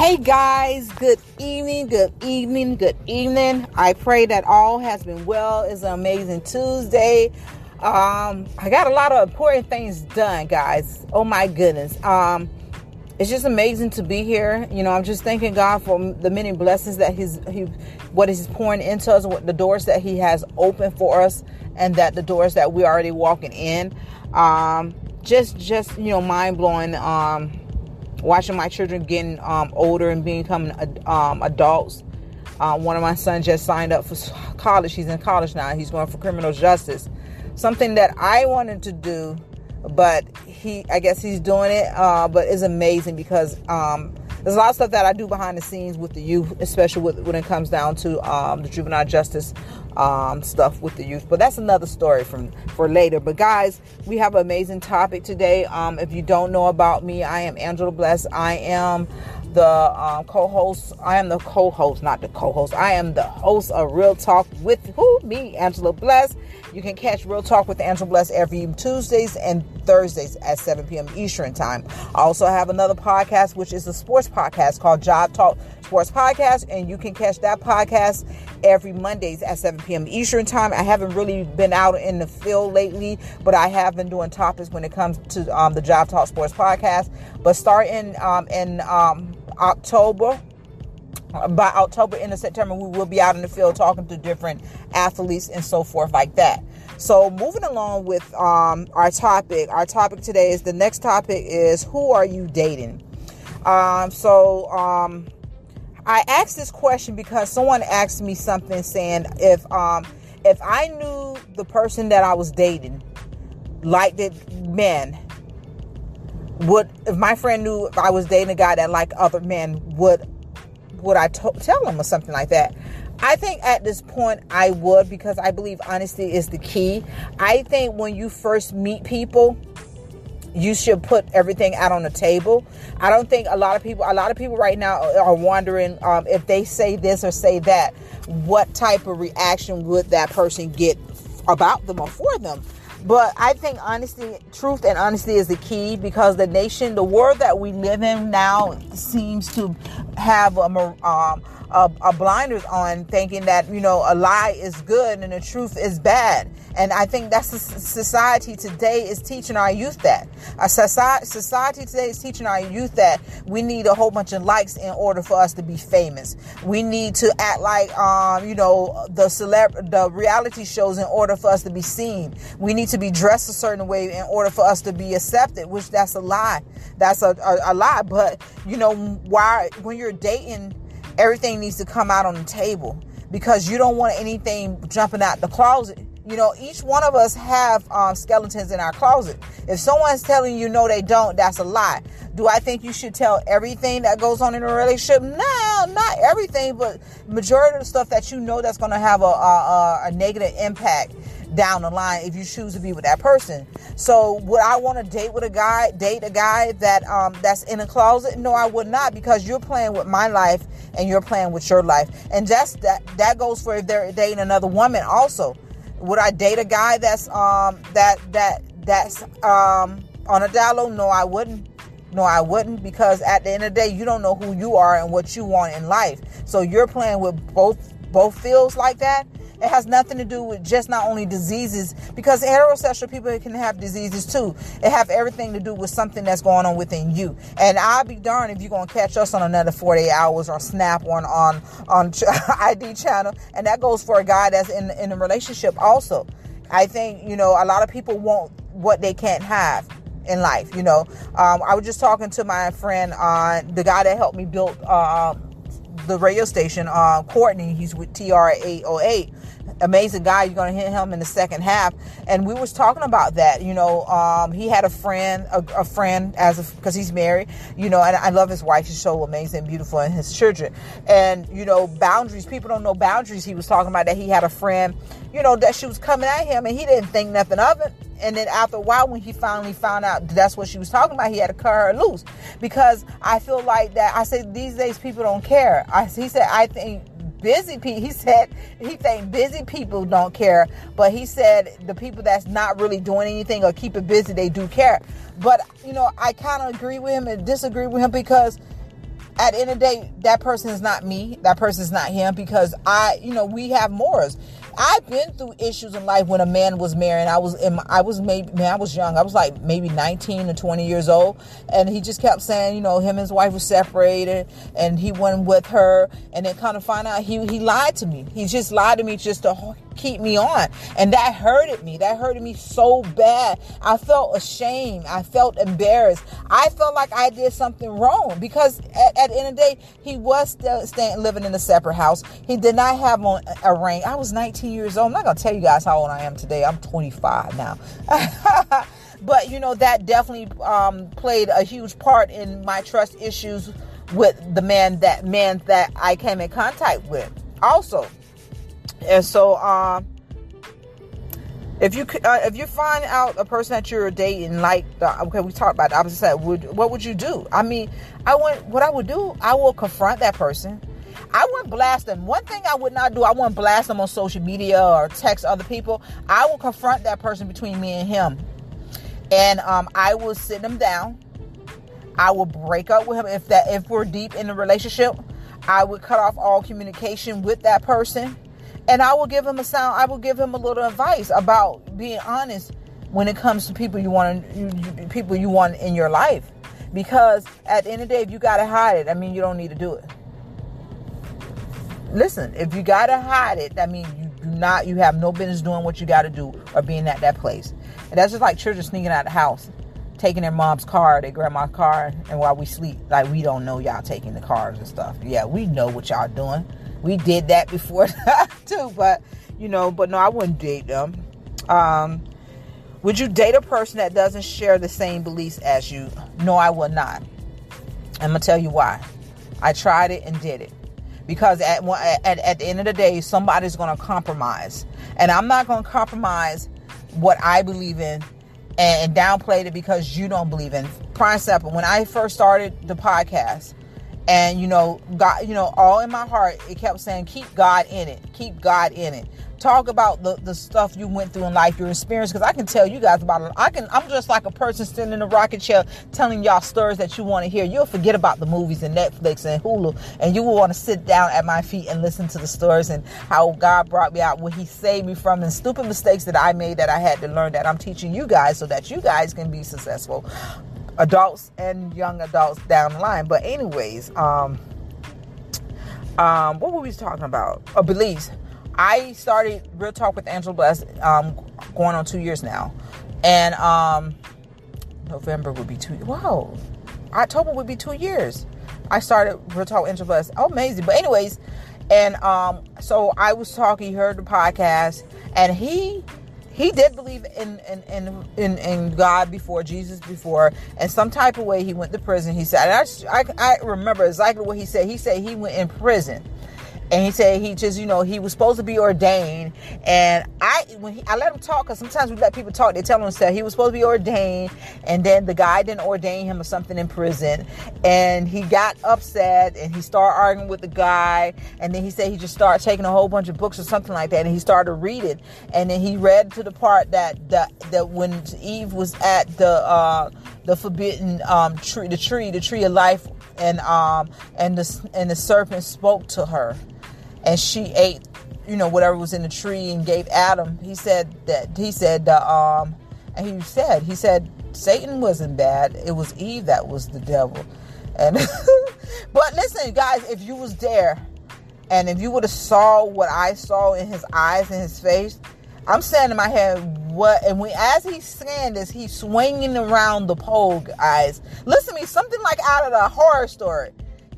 Hey guys, good evening, good evening, good evening. I pray that all has been well. It's an amazing Tuesday. Um, I got a lot of important things done, guys. Oh my goodness. Um, it's just amazing to be here. You know, I'm just thanking God for the many blessings that He's He, what He's pouring into us, what the doors that He has opened for us, and that the doors that we're already walking in. Um, just, just you know, mind blowing. Um, watching my children getting um, older and becoming um, adults. Uh, one of my sons just signed up for college. He's in college now. He's going for criminal justice. Something that I wanted to do, but he, I guess he's doing it. Uh, but it's amazing because um, there's a lot of stuff that I do behind the scenes with the youth, especially with, when it comes down to um, the juvenile justice um, stuff with the youth. But that's another story from for later. But guys, we have an amazing topic today. Um, if you don't know about me, I am Angela Bless. I am the um, co-host. I am the co-host, not the co-host. I am the host of Real Talk with who? Me, Angela Bless. You can catch Real Talk with Angela Bless every Tuesdays and Thursdays at 7 p.m. Eastern Time. I also have another podcast, which is a sports podcast called Job Talk Sports Podcast, and you can catch that podcast every Mondays at 7 p.m. Eastern Time. I haven't really been out in the field lately, but I have been doing topics when it comes to um, the Job Talk Sports Podcast. But starting um, in um, October, by October into September, we will be out in the field talking to different athletes and so forth like that. So moving along with um, our topic, our topic today is the next topic is who are you dating? Um, so um, I asked this question because someone asked me something saying if um, if I knew the person that I was dating liked men would if my friend knew if I was dating a guy that liked other men would would I tell them or something like that? I think at this point I would because I believe honesty is the key. I think when you first meet people, you should put everything out on the table. I don't think a lot of people, a lot of people right now are wondering um, if they say this or say that, what type of reaction would that person get about them or for them? But I think honesty, truth, and honesty is the key because the nation, the world that we live in now, seems to have a, um, a, blinders on, thinking that you know a lie is good and the truth is bad. And I think that's the society today is teaching our youth that. Our society, society today is teaching our youth that we need a whole bunch of likes in order for us to be famous. We need to act like, um, you know, the celeb, the reality shows in order for us to be seen. We need to be dressed a certain way in order for us to be accepted, which that's a lie. That's a, a, a lie. But, you know, why, when you're dating, everything needs to come out on the table because you don't want anything jumping out the closet you know, each one of us have um, skeletons in our closet. If someone's telling you no, they don't, that's a lie. Do I think you should tell everything that goes on in a relationship? No, not everything, but majority of the stuff that you know that's going to have a, a, a negative impact down the line if you choose to be with that person. So would I want to date with a guy, date a guy that um that's in a closet? No, I would not because you're playing with my life and you're playing with your life. And that's that that goes for if they're dating another woman also. Would I date a guy that's um that that that's um on a down No, I wouldn't. No, I wouldn't because at the end of the day, you don't know who you are and what you want in life. So you're playing with both both fields like that. It has nothing to do with just not only diseases, because heterosexual people can have diseases too. It have everything to do with something that's going on within you. And I'll be darned if you're gonna catch us on another 48 hours or snap on on on ID channel. And that goes for a guy that's in in a relationship also. I think you know a lot of people want what they can't have in life. You know, um, I was just talking to my friend, uh, the guy that helped me build uh, the radio station, uh, Courtney. He's with TR 808 amazing guy. You're going to hit him in the second half. And we was talking about that. You know, um, he had a friend, a, a friend as because he's married. You know, and I love his wife. She's so amazing, beautiful, and his children. And you know, boundaries. People don't know boundaries. He was talking about that he had a friend. You know that she was coming at him, and he didn't think nothing of it. And then after a while, when he finally found out that's what she was talking about, he had to cut her loose because I feel like that. I say these days people don't care. I, he said I think busy people he said he think busy people don't care but he said the people that's not really doing anything or keep it busy they do care but you know i kind of agree with him and disagree with him because at the end of the day, that person is not me. That person is not him because I, you know, we have morals. I've been through issues in life when a man was married. I was in, I was maybe, man, I was young. I was like maybe 19 or 20 years old. And he just kept saying, you know, him and his wife were separated and he went with her. And then kind of find out he, he lied to me. He just lied to me just to keep me on. And that hurted me. That hurted me so bad. I felt ashamed. I felt embarrassed. I felt like I did something wrong because at, at the end of the day, he was still staying, living in a separate house. He did not have on a ring. I was 19 years old. I'm not going to tell you guys how old I am today. I'm 25 now. but you know that definitely um, played a huge part in my trust issues with the man that man that I came in contact with. Also, and so, um, if you uh, if you find out a person that you're dating, like okay, we talked about the opposite side. Would what would you do? I mean, I would what I would do. I will confront that person. I wouldn't blast them. One thing I would not do, I wouldn't blast them on social media or text other people. I will confront that person between me and him, and um, I will sit them down. I will break up with him if that if we're deep in a relationship. I would cut off all communication with that person and I will give him a sound. I will give him a little advice about being honest when it comes to people you want to, people you want in your life. Because at the end of the day, if you gotta hide it, I mean you don't need to do it. Listen, if you gotta hide it, that means you do not, you have no business doing what you gotta do or being at that place. And that's just like children sneaking out of the house, taking their mom's car, their grandma's car, and while we sleep, like we don't know y'all taking the cars and stuff. Yeah, we know what y'all doing we did that before too, but you know, but no, I wouldn't date them. Um, would you date a person that doesn't share the same beliefs as you? No, I would not. I'm gonna tell you why. I tried it and did it because at, at, at the end of the day, somebody's gonna compromise, and I'm not gonna compromise what I believe in and, and downplay it because you don't believe in. Prime example, when I first started the podcast, and you know god you know all in my heart it kept saying keep god in it. Keep god in it. Talk about the, the stuff you went through in life your experience because i can tell you guys about it. I can i'm just like a person sitting in a rocket chair telling y'all stories that you want to hear. You'll forget about the movies and netflix and hulu and you will want to sit down at my feet and listen to the stories and how god brought me out what he saved me from and stupid mistakes that i made that i had to learn that i'm teaching you guys so that you guys can be successful adults and young adults down the line. But anyways, um, um, what were we talking about? Oh, beliefs. I started Real Talk with Angela Bless um, going on two years now, and um, November would be two. Wow, October would be two years. I started Real Talk with Angela Bless. Oh, amazing. But anyways, and um, so I was talking. He heard the podcast, and he he did believe in in, in in in God before Jesus before, and some type of way he went to prison. He said, I, I, I remember exactly what he said. He said he went in prison and he said he just you know he was supposed to be ordained. And i when he, i let him talk because sometimes we let people talk they tell him that he was supposed to be ordained and then the guy didn't ordain him or something in prison. And he got upset and he started arguing with the guy. And then he said he just started taking a whole bunch of books or something like that and he started reading. And then he read to the part that that, that when eve was at the uh the forbidden um tree the tree the tree of life and um and the and the serpent spoke to her and she ate, you know, whatever was in the tree and gave Adam. He said that he said, uh, um, and he said, he said Satan wasn't bad. It was Eve that was the devil. And but listen, guys, if you was there, and if you would have saw what I saw in his eyes and his face, I'm saying in my head, what? And when as he's saying this, he's swinging around the pole, guys. Listen to me, something like out of a horror story.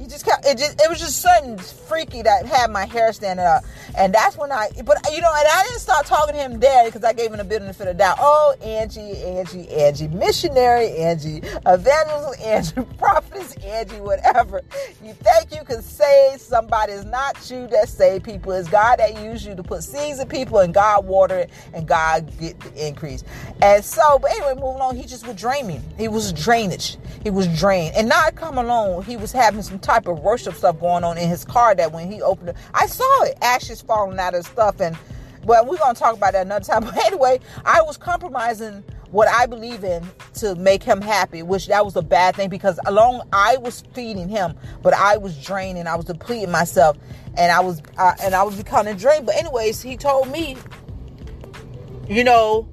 You just kept, it just it was just something freaky that had my hair standing up, and that's when I. But you know, and I didn't start talking to him there because I gave him a benefit of a doubt. Oh, Angie, Angie, Angie, missionary Angie, evangelist Angie, prophetess Angie, whatever. You think you can save somebody? It's not you that save people. It's God that used you to put seeds in people, and God water it, and God get the increase. And so, but anyway, moving on. He just was draining. He was drainage. He was drained, and not come along. He was having some type of worship stuff going on in his car that when he opened it, I saw it, ashes falling out of stuff. And, well, we're going to talk about that another time. But anyway, I was compromising what I believe in to make him happy, which that was a bad thing because along I was feeding him, but I was draining, I was depleting myself, and I was uh, and I was becoming drained. But anyways, he told me, you know,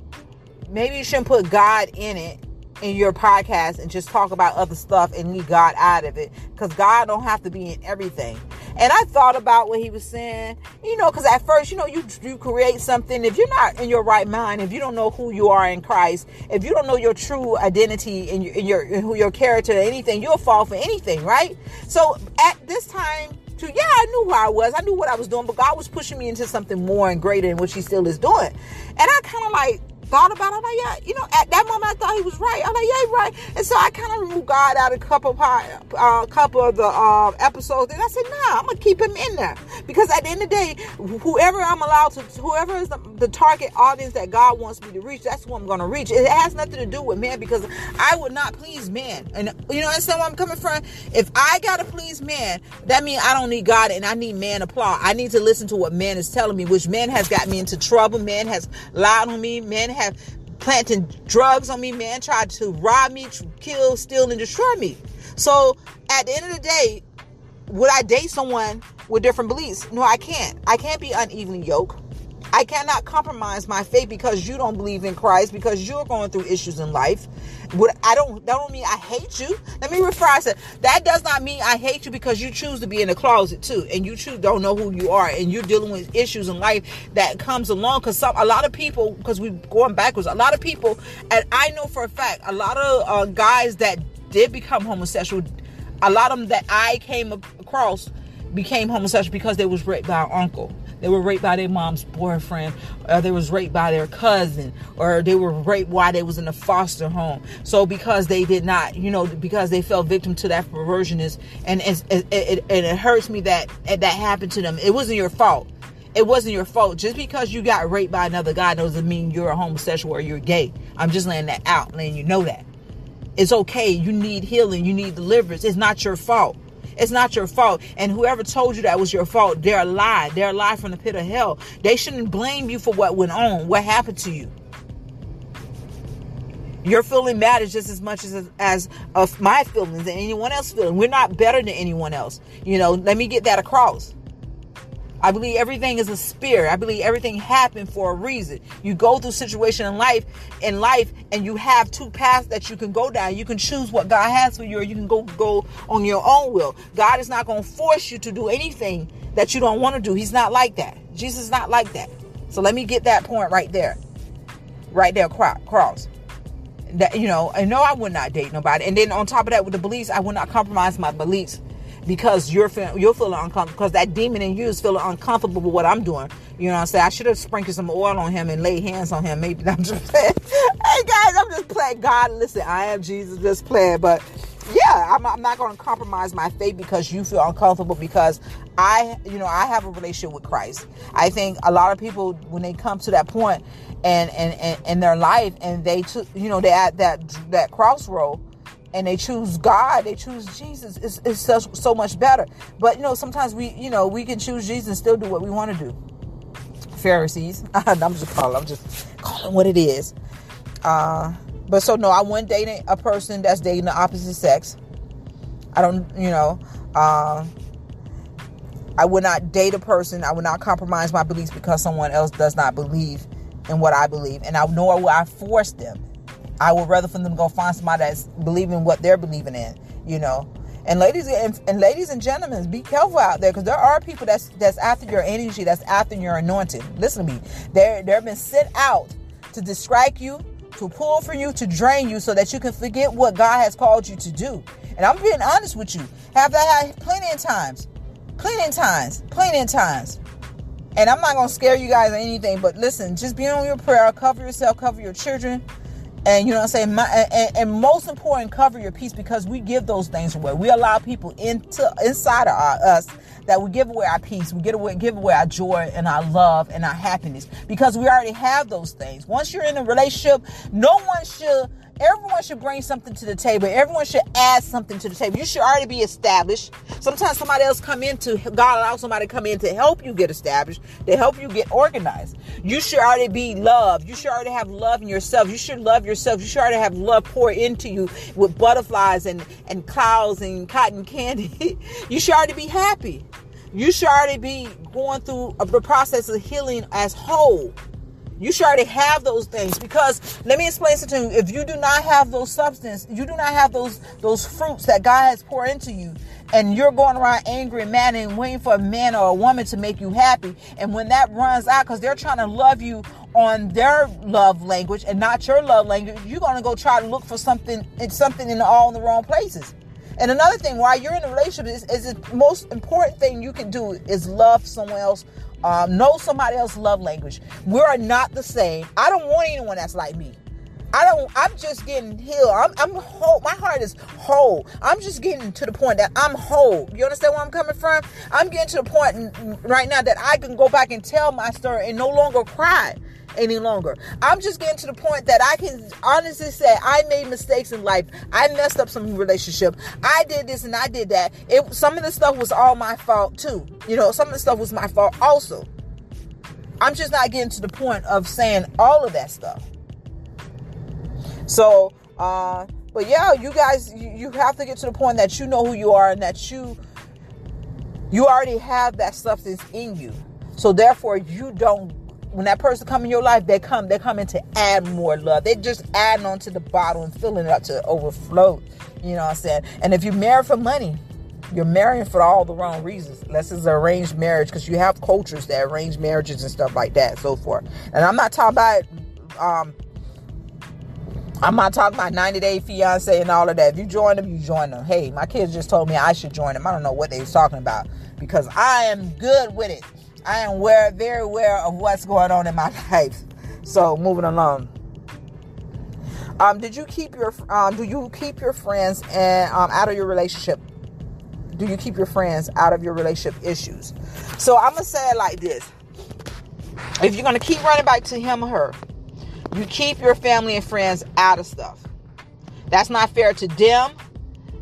maybe you shouldn't put God in it in your podcast and just talk about other stuff and leave God out of it because God don't have to be in everything. And I thought about what he was saying, you know, because at first, you know, you you create something. If you're not in your right mind, if you don't know who you are in Christ, if you don't know your true identity and your, in your in who your character, anything, you'll fall for anything, right? So at this time, to yeah, I knew who I was, I knew what I was doing, but God was pushing me into something more and greater, than what He still is doing. And I kind of like thought about it. I'm like, yeah, you know, at that moment I thought he was right. I'm like, yeah, right. And so I kind of removed God out a couple of uh, couple of the uh, episodes, and I said, nah, I'm gonna keep him in there because at the end of the day, whoever I'm allowed to, whoever is the, the target audience that God wants me to reach, that's who I'm gonna reach. It has nothing to do with man because I would not please man, and you know, understand where I'm coming from. If I gotta please man, that means I don't need God and I need man applause. I need to listen to what man is telling me, which man has got me into trouble. Man has lied on me. Man have planting drugs on me, man, tried to rob me, kill, steal, and destroy me. So at the end of the day, would I date someone with different beliefs? No, I can't. I can't be unevenly yoked. I cannot compromise my faith because you don't believe in Christ, because you're going through issues in life. What I don't that don't mean I hate you. Let me rephrase it. That does not mean I hate you because you choose to be in the closet too, and you choose don't know who you are, and you're dealing with issues in life that comes along. Because some a lot of people, because we're going backwards, a lot of people, and I know for a fact, a lot of uh, guys that did become homosexual, a lot of them that I came across became homosexual because they was raped by an uncle they were raped by their mom's boyfriend, or they was raped by their cousin, or they were raped while they was in a foster home. So because they did not, you know, because they fell victim to that perversionist, and it, it, it, and it hurts me that that happened to them. It wasn't your fault. It wasn't your fault. Just because you got raped by another guy doesn't mean you're a homosexual or you're gay. I'm just laying that out, letting you know that. It's okay. You need healing. You need deliverance. It's not your fault. It's not your fault. And whoever told you that was your fault, they're a lie. They're a lie from the pit of hell. They shouldn't blame you for what went on, what happened to you. Your feeling matters just as much as as of my feelings and anyone else's feeling. We're not better than anyone else. You know, let me get that across. I believe everything is a spirit. I believe everything happened for a reason. You go through situation in life, in life, and you have two paths that you can go down. You can choose what God has for you, or you can go go on your own will. God is not going to force you to do anything that you don't want to do. He's not like that. Jesus is not like that. So let me get that point right there, right there, cross. That you know, I know I would not date nobody, and then on top of that, with the beliefs, I would not compromise my beliefs because you're you're feeling uncomfortable because that demon in you is feeling uncomfortable with what I'm doing. You know what I'm saying? I should have sprinkled some oil on him and laid hands on him. Maybe I'm just playing. hey guys, I'm just playing. God, listen, I am Jesus, just playing. But yeah, I'm, I'm not going to compromise my faith because you feel uncomfortable because I, you know, I have a relationship with Christ. I think a lot of people when they come to that point and and, and in their life and they, took, you know, they at that that crossroad and they choose God, they choose Jesus, it's, it's so, so much better. But you know, sometimes we, you know, we can choose Jesus and still do what we want to do. Pharisees, I'm just calling, I'm just calling what it is. Uh, but so no, I wouldn't date a person that's dating the opposite sex. I don't, you know, uh, I would not date a person. I would not compromise my beliefs because someone else does not believe in what I believe, and I nor will I force them I would rather for them to go find somebody that's believing what they're believing in, you know. And ladies and, and ladies and gentlemen, be careful out there because there are people that's that's after your energy, that's after your anointing. Listen to me. They're they've been sent out to distract you, to pull from you, to drain you so that you can forget what God has called you to do. And I'm being honest with you. Have that had plenty of times. Plenty of times. Plenty of times. And I'm not gonna scare you guys or anything, but listen, just be on your prayer, cover yourself, cover your children, and you know what I'm saying? My, and, and, most important, cover your peace because we give those things away. We allow people into inside of our, us that we give away our peace, we give away, give away our joy and our love and our happiness because we already have those things. Once you're in a relationship, no one should everyone should bring something to the table. Everyone should add something to the table. You should already be established. Sometimes somebody else come in to God allow somebody come in to help you get established, to help you get organized. You should already be loved. You should already have love in yourself. You should love yourself. You should already have love pour into you with butterflies and, and clouds and cotton candy. you should already be happy. You should already be going through the process of healing as whole. You should already have those things because let me explain something to you. If you do not have those substance, you do not have those those fruits that God has poured into you, and you're going around angry and mad and waiting for a man or a woman to make you happy, and when that runs out because they're trying to love you on their love language and not your love language, you're gonna go try to look for something it's something in all in the wrong places. And another thing, while you're in a relationship, is, is the most important thing you can do is love someone else um, know somebody else's love language. We are not the same. I don't want anyone that's like me. I don't. I'm just getting healed. I'm, I'm whole. My heart is whole. I'm just getting to the point that I'm whole. You understand where I'm coming from? I'm getting to the point right now that I can go back and tell my story and no longer cry any longer. I'm just getting to the point that I can honestly say I made mistakes in life. I messed up some relationship. I did this and I did that. It some of the stuff was all my fault too. You know, some of the stuff was my fault also. I'm just not getting to the point of saying all of that stuff. So, uh, but yeah, you guys, you, you have to get to the point that you know who you are and that you you already have that substance in you. So therefore, you don't when that person come in your life, they come, they're coming to add more love. They just adding on to the bottle and filling it up to overflow. You know what I'm saying? And if you marry for money, you're marrying for all the wrong reasons. Unless it's an arranged marriage, because you have cultures that arrange marriages and stuff like that, so forth. And I'm not talking about um I'm not talking about 90 day fiance and all of that. If you join them, you join them. Hey, my kids just told me I should join them. I don't know what they was talking about because I am good with it. I am aware, very aware of what's going on in my life. So moving along. Um, did you keep your um, do you keep your friends and um, out of your relationship? Do you keep your friends out of your relationship issues? So I'm gonna say it like this: If you're gonna keep running back to him or her, you keep your family and friends out of stuff. That's not fair to them.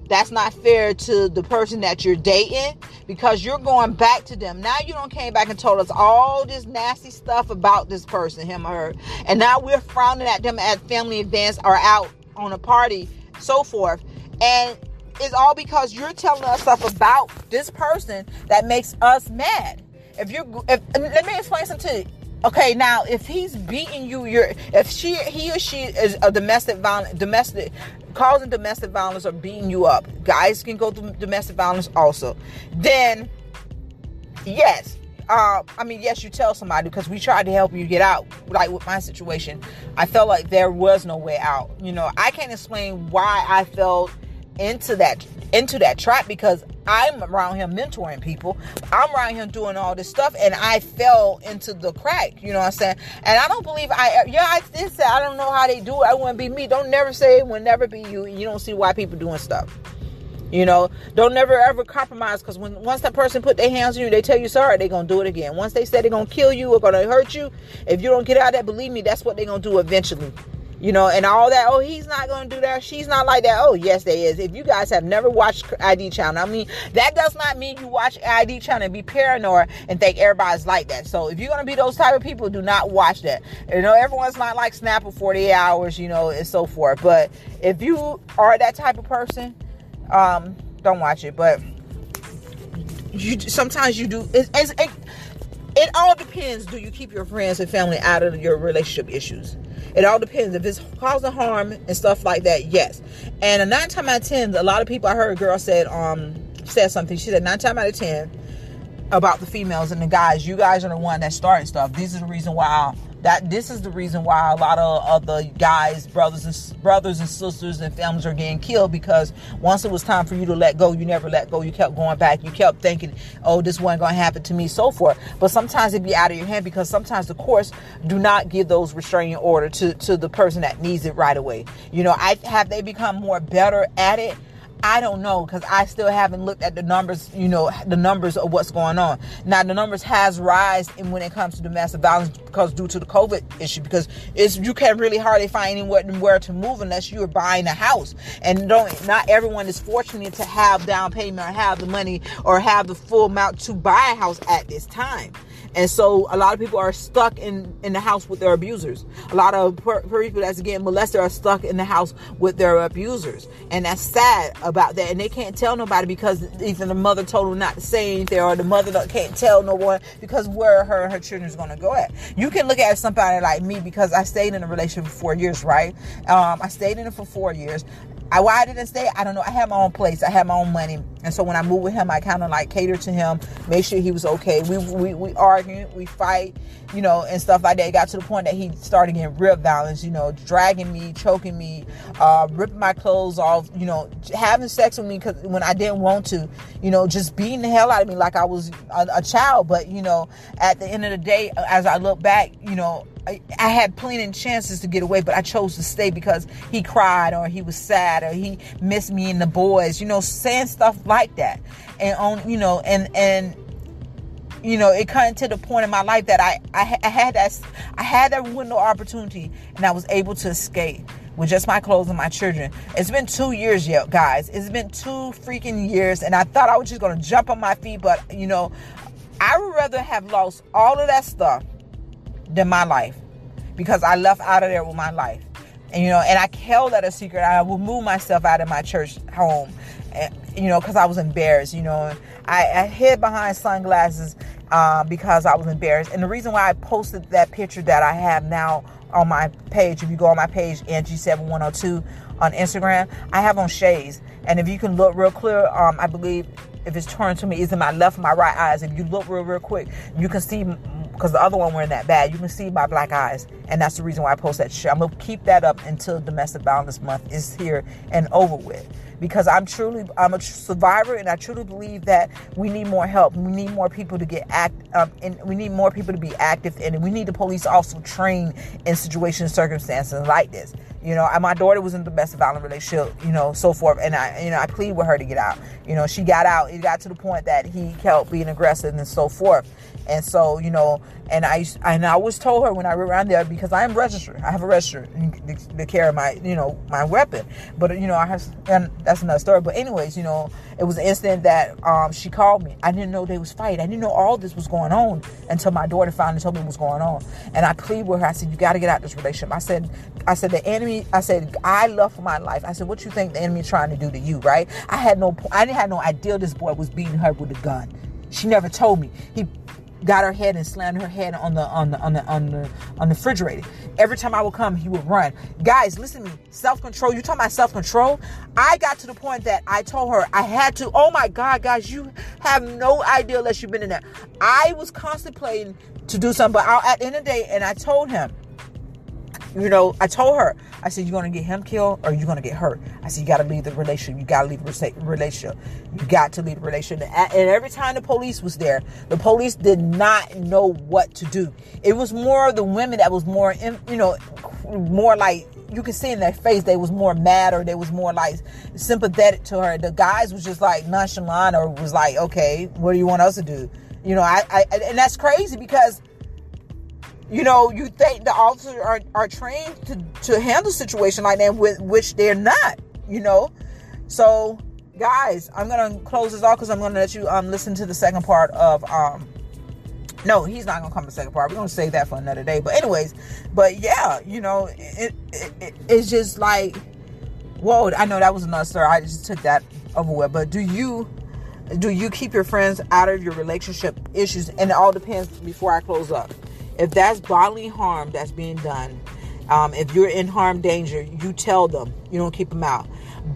That's not fair to the person that you're dating because you're going back to them. Now you don't came back and told us all this nasty stuff about this person, him or her. And now we're frowning at them at family events or out on a party, so forth. And it's all because you're telling us stuff about this person that makes us mad. If you're, if let me explain something to you. Okay, now if he's beating you, you're if she he or she is a domestic violent domestic causing domestic violence or beating you up. Guys can go through domestic violence also. Then, yes, uh, I mean, yes, you tell somebody because we tried to help you get out. Like with my situation, I felt like there was no way out. You know, I can't explain why I felt into that into that trap because I'm around him mentoring people. I'm around him doing all this stuff, and I fell into the crack. You know what I'm saying? And I don't believe I. Yeah, I did say I don't know how they do it. I wouldn't be me. Don't never say it will never be you. You don't see why people doing stuff. You know, don't never ever compromise because when once that person put their hands on you, they tell you sorry, they're gonna do it again. Once they say they're gonna kill you or gonna hurt you, if you don't get out of that, believe me, that's what they're gonna do eventually you know, and all that. Oh, he's not going to do that. She's not like that. Oh, yes, they is. If you guys have never watched ID Channel, I mean, that does not mean you watch ID Channel and be paranoid and think everybody's like that. So if you're going to be those type of people, do not watch that. You know, everyone's not like Snapple 48 hours, you know, and so forth. But if you are that type of person, um, don't watch it. But you sometimes you do. It's, it's, it, it all depends. Do you keep your friends and family out of your relationship issues? It all depends. If it's causing harm and stuff like that, yes. And a nine time out of ten, a lot of people I heard a girl said um said something. She said nine time out of ten about the females and the guys. You guys are the one that starting stuff. This is the reason why that this is the reason why a lot of, the guys, brothers and brothers and sisters and families are getting killed because once it was time for you to let go, you never let go. You kept going back. You kept thinking, "Oh, this wasn't going to happen to me," so forth. But sometimes it be out of your hand because sometimes the courts do not give those restraining order to to the person that needs it right away. You know, I have they become more better at it. I don't know because I still haven't looked at the numbers, you know, the numbers of what's going on. Now the numbers has risen when it comes to domestic violence because due to the COVID issue, because it's you can really hardly find anywhere to move unless you're buying a house. And don't not everyone is fortunate to have down payment or have the money or have the full amount to buy a house at this time. And so a lot of people are stuck in, in the house with their abusers. A lot of per, people that's getting molested are stuck in the house with their abusers. And that's sad about that. And they can't tell nobody because even the mother told them not to say anything or the mother can't tell no one because where her and her children is going to go at. You can look at somebody like me because I stayed in a relationship for four years, right? Um, I stayed in it for four years. I, why I didn't stay, I don't know. I had my own place. I had my own money. And so when I moved with him, I kind of like catered to him, make sure he was okay. We, we, we argue, we fight, you know, and stuff like that. It got to the point that he started getting real violence, you know, dragging me, choking me, uh, ripping my clothes off, you know, having sex with me because when I didn't want to, you know, just beating the hell out of me like I was a, a child. But, you know, at the end of the day, as I look back, you know, I, had plenty of chances to get away, but I chose to stay because he cried or he was sad or he missed me and the boys, you know, saying stuff like that. And on, you know, and, and, you know, it came to the point in my life that I, I, I had that, I had that window opportunity and I was able to escape with just my clothes and my children. It's been two years yet, guys. It's been two freaking years, and I thought I was just gonna jump on my feet, but you know, I would rather have lost all of that stuff than my life because I left out of there with my life. And, you know, and I held that a secret. I would move myself out of my church home, and, you know, because I was embarrassed, you know. I, I hid behind sunglasses uh, because I was embarrassed. And the reason why I posted that picture that I have now on my page, if you go on my page, Angie7102 on Instagram, I have on shades. And if you can look real clear, um, I believe if it's turned to me, is in my left my right eyes. If you look real, real quick, you can see because the other one weren't that bad. You can see my black eyes, and that's the reason why I post that shit. I'm gonna keep that up until Domestic Violence Month is here and over with. Because I'm truly, I'm a survivor, and I truly believe that we need more help. We need more people to get act, um, and we need more people to be active, and we need the police also trained in situations, circumstances like this. You know, my daughter was in the domestic violent relationship, you know, so forth, and I, you know, I plead with her to get out. You know, she got out. It got to the point that he kept being aggressive and so forth. And so, you know, and I and I always told her when I went around there because I am registered. I have a register to, to carry my, you know, my weapon. But you know, I have, and that's another story. But anyways, you know, it was an instant that um, she called me. I didn't know they was fighting. I didn't know all this was going on until my daughter finally told me what was going on. And I pleaded with her. I said, "You got to get out this relationship." I said, "I said the enemy. I said I love for my life. I said, what you think the enemy trying to do to you? Right? I had no. I didn't have no idea this boy was beating her with a gun. She never told me. He got her head and slammed her head on the on the on the on the on the refrigerator. Every time I would come, he would run. Guys, listen to me. Self control. You talking about self control? I got to the point that I told her I had to. Oh my God, guys, you have no idea unless you've been in there. I was contemplating to do something, but I, at the end of the day, and I told him, you know, I told her, I said, you're going to get him killed or you're going to get hurt. I said, you got to leave the relationship. You got to leave the relationship. You got to leave the relationship. And every time the police was there, the police did not know what to do. It was more the women that was more, you know, more like, you could see in their face they was more mad or they was more like sympathetic to her. The guys was just like nonchalant or was like, okay, what do you want us to do? You know, I, I and that's crazy because you know, you think the officers are, are trained to, to handle situation like that, with which they're not, you know. So, guys, I'm gonna close this off because I'm gonna let you um listen to the second part of um. No, he's not gonna come to the second part. We're gonna save that for another day. But anyways, but yeah, you know, it, it, it it's just like, whoa! I know that was another story. I just took that over. But do you? Do you keep your friends out of your relationship issues? And it all depends before I close up if that's bodily harm that's being done, um, if you're in harm danger, you tell them. You don't keep them out.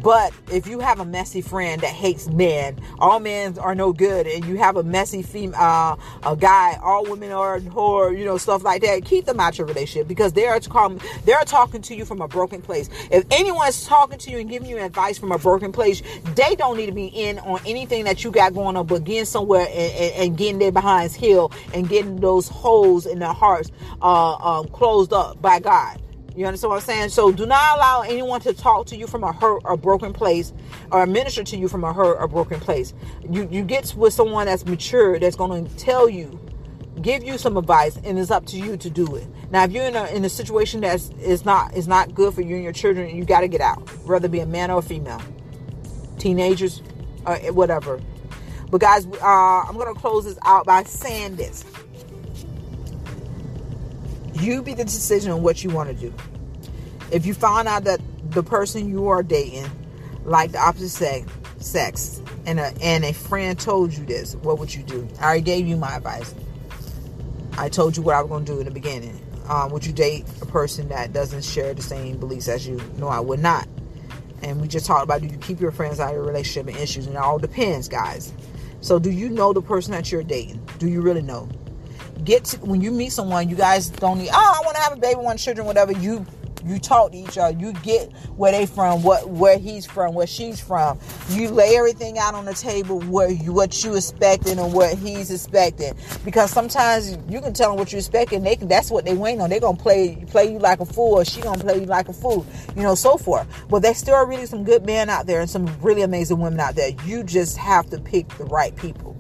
But if you have a messy friend that hates men, all men are no good, and you have a messy female, uh, a guy, all women are whore, you know, stuff like that, keep them out your relationship because they are talking, they're talking to you from a broken place. If anyone's talking to you and giving you advice from a broken place, they don't need to be in on anything that you got going on, but getting somewhere and, and, and getting their behinds healed and getting those holes in their hearts uh, um, closed up by God You understand what I'm saying? So do not allow anyone to talk to you from a hurt or broken place or minister to you from a hurt or broken place. You you get with someone that's mature that's going to tell you, give you some advice, and it's up to you to do it. Now, if you're in a in a situation that's is not is not good for you and your children, you got to get out. Whether be a man or a female, teenagers, or whatever. But guys, uh, I'm gonna close this out by saying this you be the decision on what you want to do. If you find out that the person you are dating like the opposite sex, sex and a and a friend told you this, what would you do? I already gave you my advice. I told you what I was going to do in the beginning. Um, would you date a person that doesn't share the same beliefs as you? No, I would not. And we just talked about do you keep your friends out of your relationship and issues? And it all depends, guys. So, do you know the person that you're dating? Do you really know? Get to, when you meet someone, you guys don't need. Oh, I want to have a baby, want children, whatever. You you talk to each other. You get where they from, what where he's from, where she's from. You lay everything out on the table where you, what you expecting and what he's expecting. Because sometimes you can tell them what you're expecting. They can. That's what they waiting on. They're gonna play play you like a fool, or she gonna play you like a fool. You know, so forth. But there's still are really some good men out there and some really amazing women out there. You just have to pick the right people.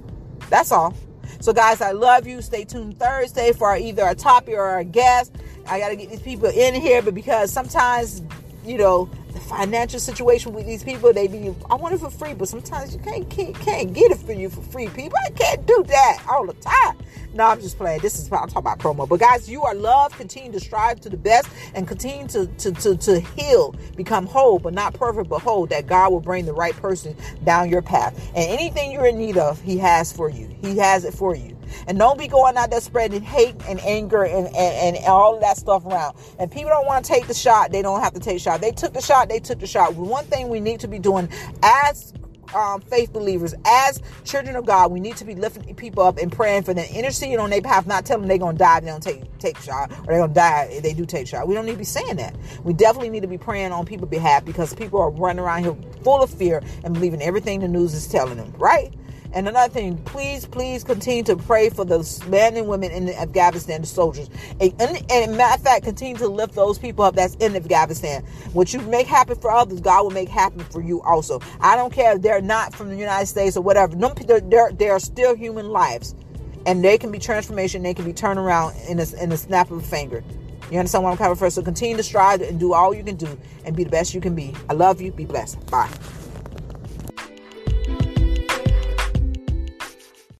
That's all. So, guys, I love you. Stay tuned Thursday for either a topic or a guest. I got to get these people in here, but because sometimes, you know, the financial situation with these people, they be, I want it for free, but sometimes you can't, can't, can't get it for you for free, people. I can't do that all the time. No, I'm just playing. This is I'm talking about promo. But guys, you are loved. Continue to strive to the best and continue to, to, to, to heal, become whole, but not perfect, but whole, that God will bring the right person down your path. And anything you're in need of, He has for you. He has it for you. And don't be going out there spreading hate and anger and, and, and all that stuff around. And people don't want to take the shot, they don't have to take the shot. They took the shot, they took the shot. One thing we need to be doing as um, faith believers, as children of God, we need to be lifting people up and praying for them, interceding on their behalf, not telling them they're gonna die if they don't take take shot, or they're gonna die if they do take shot. We don't need to be saying that. We definitely need to be praying on people's behalf because people are running around here full of fear and believing everything the news is telling them, right? And another thing, please, please continue to pray for those men and women in Afghanistan, the soldiers. And, and, and matter of fact, continue to lift those people up that's in Afghanistan. What you make happen for others, God will make happen for you also. I don't care if they're not from the United States or whatever. They're, they're, they're still human lives. And they can be transformation. They can be turned around in a, in a snap of a finger. You understand what I'm coming from? So continue to strive and do all you can do and be the best you can be. I love you. Be blessed. Bye.